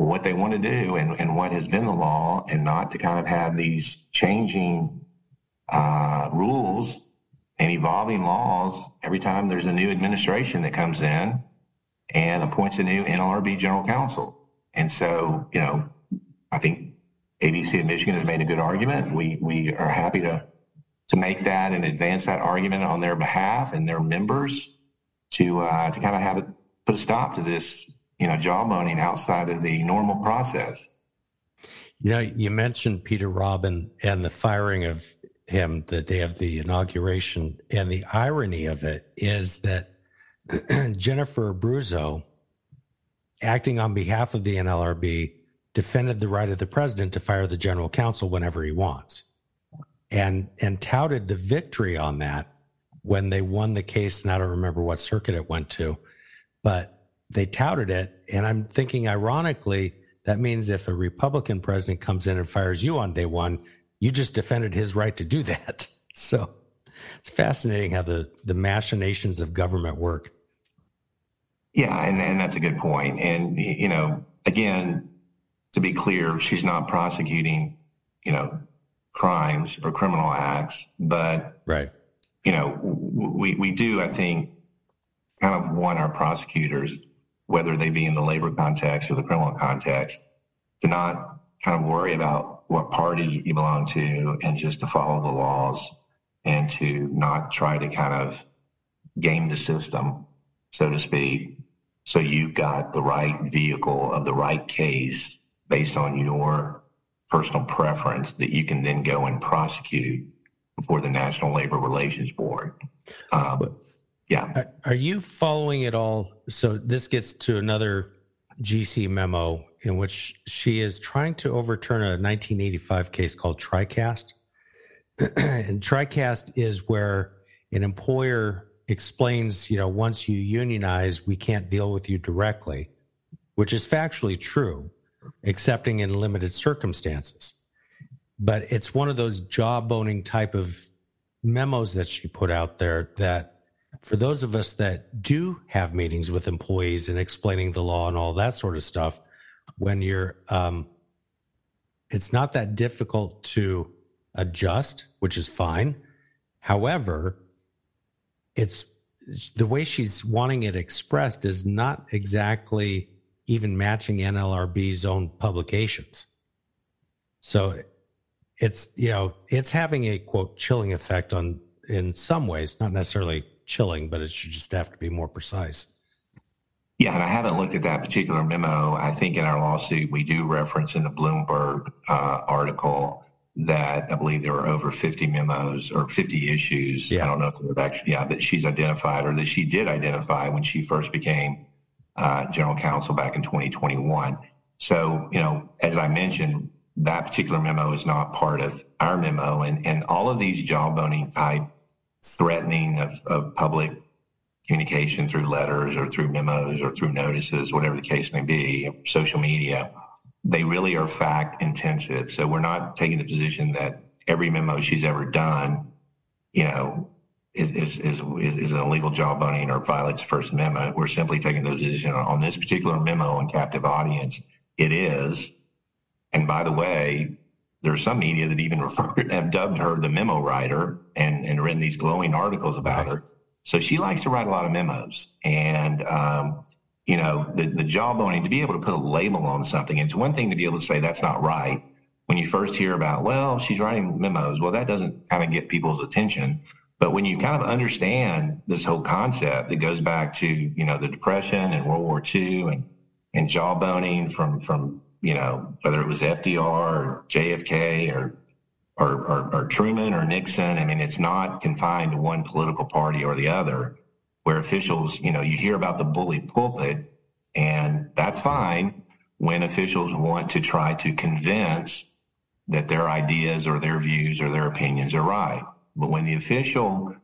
what they want to do and, and what has been the law, and not to kind of have these changing uh, rules and evolving laws every time there's a new administration that comes in and appoints a new NLRB general counsel. And so, you know, I think ABC of Michigan has made a good argument. We we are happy to to make that and advance that argument on their behalf and their members to uh, to kind of have it put a stop to this you know jawboning outside of the normal process. You know, you mentioned Peter Robin and the firing of him the day of the inauguration. And the irony of it is that Jennifer Abruzzo, acting on behalf of the NLRB, defended the right of the president to fire the general counsel whenever he wants and and touted the victory on that when they won the case and I don't remember what circuit it went to but they touted it and I'm thinking ironically that means if a Republican president comes in and fires you on day one, you just defended his right to do that. So it's fascinating how the, the machinations of government work. Yeah, and, and that's a good point. And, you know, again, to be clear, she's not prosecuting, you know, crimes or criminal acts, but, right. you know, we, we do, I think, kind of want our prosecutors whether they be in the labor context or the criminal context, to not kind of worry about what party you belong to and just to follow the laws and to not try to kind of game the system, so to speak. So you've got the right vehicle of the right case based on your personal preference that you can then go and prosecute before the National Labor Relations Board. Um, yeah. Are, you following it all? So this gets to another GC memo in which she is trying to overturn a 1985 case called TriCast. and TriCast is where an employer explains, you know, once you unionize, we can't deal with you directly, which is factually true, excepting in limited circumstances. But it's one of those jawboning type of memos that she put out there that for those of us that do have meetings with employees and explaining the law and all that sort of stuff, when you're, um, it's not that difficult to adjust, which is fine. However, it's the way she's wanting it expressed is not exactly even matching NLRB's own publications. So it's, you know, it's having a quote chilling effect on in some ways, not necessarily chilling, but it should just have to be more precise. Yeah, and I haven't looked at that particular memo. I think in our lawsuit, we do reference in the Bloomberg uh, article that I believe there were over 50 memos or 50 issues. Yeah. I don't know if they're actually, yeah, that she's identified or that she did identify when she first became uh, general counsel back in 2021. So, you know, as I mentioned, that particular memo is not part of our memo. And, and all of these jawboning type threatening of, of public communication through letters or through memos or through notices, whatever the case may be, social media, they really are fact intensive. So we're not taking the position that every memo she's ever done, you know, is, is, is, is an illegal jawboning or violates the First Amendment. We're simply taking the position on this particular memo on captive audience. It is. And by the way, there's some media that even refer, have dubbed her the memo writer and, and written these glowing articles about her. So she likes to write a lot of memos. And, um, you know, the, the jawboning, to be able to put a label on something, it's one thing to be able to say that's not right. When you first hear about, well, she's writing memos, well, that doesn't kind of get people's attention. But when you kind of understand this whole concept that goes back to, you know, the Depression and World War II and, and jawboning from, from you know, whether it was FDR or JFK or, or, or, or Truman or Nixon. I mean, it's not confined to one political party or the other where officials, you know, you hear about the bully pulpit and that's fine when officials want to try to convince that their ideas or their views or their opinions are right. But when the official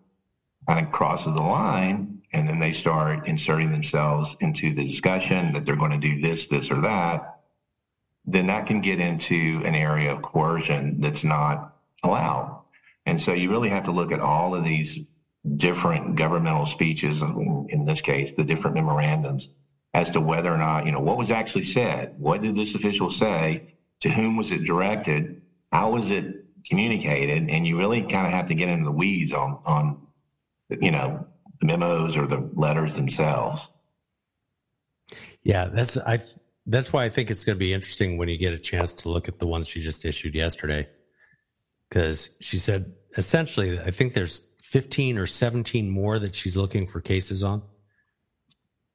kind of crosses the line and then they start inserting themselves into the discussion that they're going to do this, this, or that, then that can get into an area of coercion that's not allowed. And so you really have to look at all of these different governmental speeches, in this case, the different memorandums, as to whether or not, you know, what was actually said? What did this official say? To whom was it directed? How was it communicated? And you really kind of have to get into the weeds on, on, you know, the memos or the letters themselves. Yeah, that's I that's why I think it's going to be interesting when you get a chance to look at the ones she just issued yesterday. Because she said essentially, I think there's 15 or 17 more that she's looking for cases on.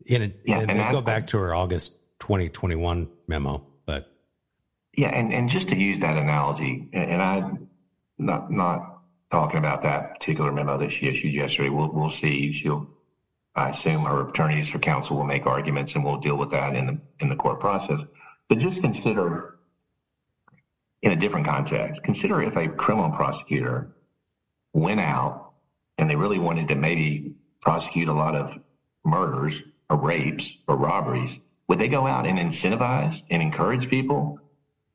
In a, yeah, and, and go back to her August 2021 memo, but Yeah, and, and just to use that analogy, and, and I not not talking about that particular memo that she issued yesterday. We'll we'll see. She'll I assume her attorneys for counsel will make arguments and we'll deal with that in the in the court process. But just consider in a different context, consider if a criminal prosecutor went out and they really wanted to maybe prosecute a lot of murders or rapes or robberies, would they go out and incentivize and encourage people,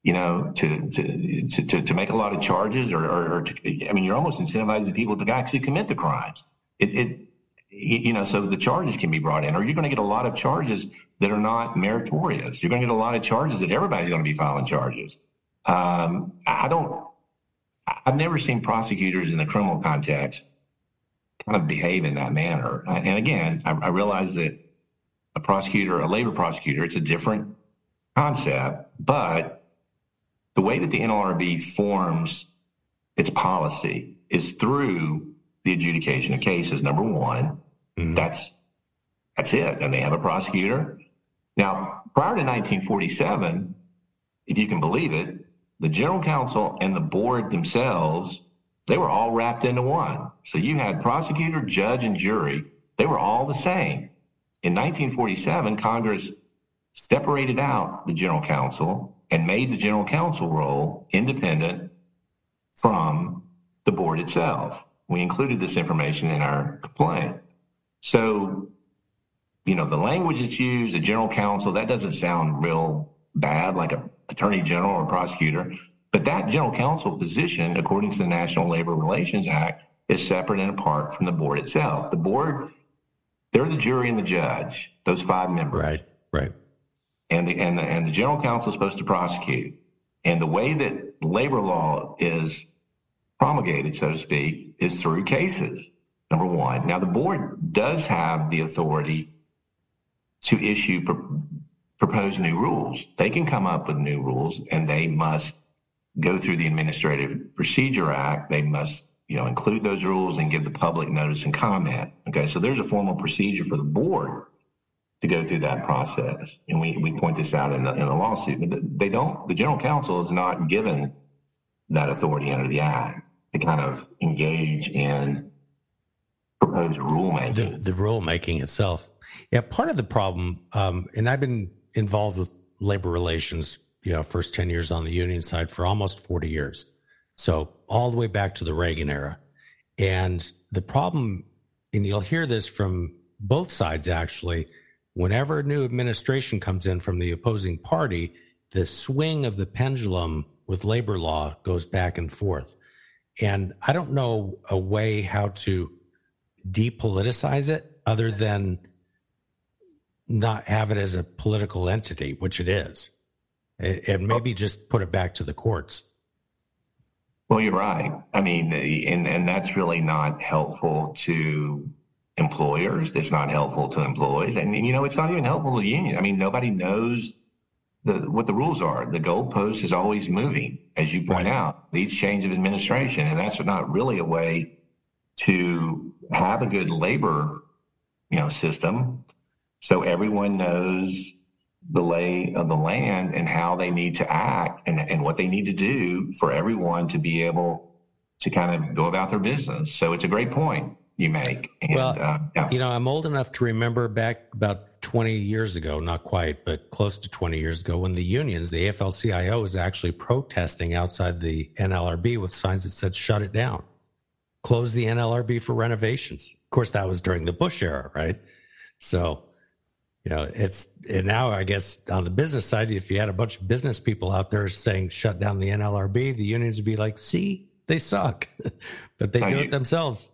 you know, to to to, to make a lot of charges or, or, or to, I mean, you're almost incentivizing people to actually commit the crimes. It, it you know, so the charges can be brought in, or you're going to get a lot of charges that are not meritorious. You're going to get a lot of charges that everybody's going to be filing charges. Um, I don't, I've never seen prosecutors in the criminal context kind of behave in that manner. And again, I, I realize that a prosecutor, a labor prosecutor, it's a different concept, but the way that the NLRB forms its policy is through the adjudication of cases. Number one, mm-hmm. that's that's it, and they have a prosecutor. Now, prior to 1947, if you can believe it, the general counsel and the board themselves they were all wrapped into one. So you had prosecutor, judge, and jury. They were all the same. In 1947, Congress separated out the general counsel and made the general counsel role independent from the board itself. We included this information in our complaint. So, you know, the language that's used, the general counsel, that doesn't sound real bad like an attorney general or a prosecutor. But that general counsel position, according to the National Labor Relations Act, is separate and apart from the board itself. The board, they're the jury and the judge, those five members. Right, right. And the and the and the general counsel is supposed to prosecute. And the way that labor law is promulgated, so to speak, is through cases. Number one. Now the board does have the authority to issue pro- propose new rules. They can come up with new rules and they must go through the Administrative Procedure Act, they must you know include those rules and give the public notice and comment. Okay, so there's a formal procedure for the board to go through that process, and we, we point this out in the, in the lawsuit. But they don't. The general counsel is not given that authority under the act to kind of engage in proposed rulemaking. The, the rulemaking itself. Yeah, part of the problem, um, and I've been involved with labor relations you know, first 10 years on the union side for almost 40 years. So all the way back to the Reagan era. And the problem, and you'll hear this from both sides actually, whenever a new administration comes in from the opposing party, the swing of the pendulum with labor law goes back and forth. And I don't know a way how to depoliticize it other than not have it as a political entity, which it is and maybe just put it back to the courts. Well, you're right. I mean, and and that's really not helpful to employers. It's not helpful to employees, and you know, it's not even helpful to the union. I mean, nobody knows the what the rules are. The goalpost is always moving, as you point right. out. Each change of administration, and that's not really a way to have a good labor, you know, system. So everyone knows the lay of the land and how they need to act and, and what they need to do for everyone to be able to kind of go about their business. So it's a great point you make. And, well, uh, yeah. you know, I'm old enough to remember back about 20 years ago, not quite, but close to 20 years ago, when the unions, the AFL CIO, was actually protesting outside the NLRB with signs that said, shut it down, close the NLRB for renovations. Of course, that was during the Bush era, right? So, you know, it's and now I guess on the business side, if you had a bunch of business people out there saying shut down the NLRB, the unions would be like, "See, they suck," but they do you, it themselves.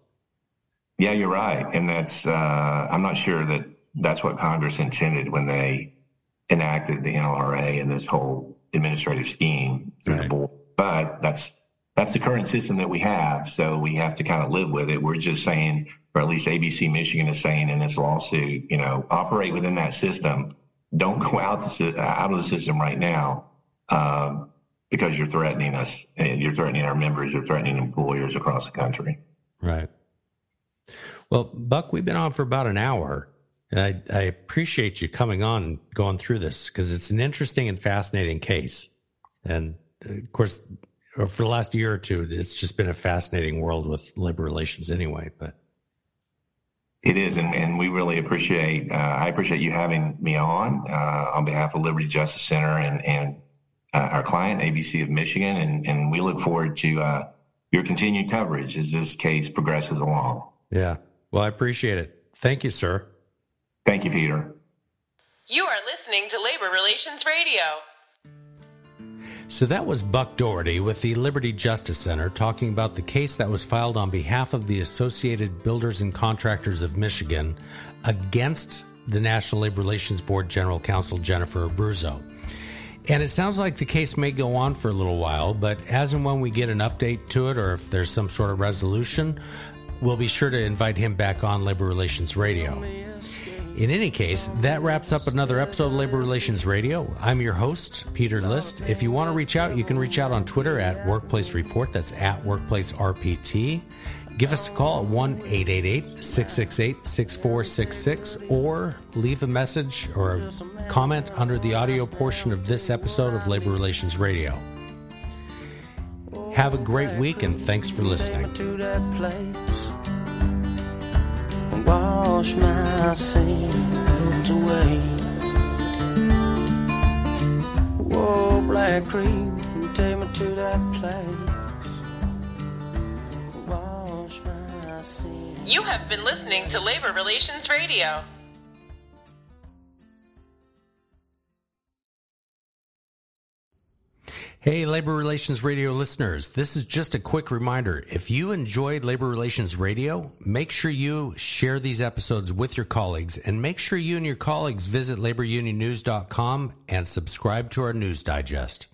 Yeah, you're right, and that's uh, I'm not sure that that's what Congress intended when they enacted the NLRA and this whole administrative scheme through right. the board. But that's that's the current system that we have, so we have to kind of live with it. We're just saying or at least ABC Michigan is saying in this lawsuit, you know, operate within that system. Don't go out out of the system right now um, because you're threatening us. And you're threatening our members. You're threatening employers across the country. Right. Well, Buck, we've been on for about an hour. And I, I appreciate you coming on and going through this because it's an interesting and fascinating case. And uh, of course, for the last year or two, it's just been a fascinating world with labor relations anyway. But it is, and, and we really appreciate. Uh, I appreciate you having me on uh, on behalf of Liberty Justice Center and and uh, our client ABC of Michigan, and and we look forward to uh, your continued coverage as this case progresses along. Yeah, well, I appreciate it. Thank you, sir. Thank you, Peter. You are listening to Labor Relations Radio. So that was Buck Dougherty with the Liberty Justice Center talking about the case that was filed on behalf of the Associated Builders and Contractors of Michigan against the National Labor Relations Board General Counsel Jennifer Abruzzo. And it sounds like the case may go on for a little while, but as and when we get an update to it or if there's some sort of resolution, we'll be sure to invite him back on Labor Relations Radio. In any case, that wraps up another episode of Labor Relations Radio. I'm your host, Peter List. If you want to reach out, you can reach out on Twitter at Workplace Report. That's at Workplace RPT. Give us a call at 1 888 668 6466 or leave a message or a comment under the audio portion of this episode of Labor Relations Radio. Have a great week and thanks for listening wash my sins away. Whoa, black cream, take me to that place. You have been listening to Labor Relations Radio. Hey, Labor Relations Radio listeners, this is just a quick reminder. If you enjoyed Labor Relations Radio, make sure you share these episodes with your colleagues and make sure you and your colleagues visit laborunionnews.com and subscribe to our news digest.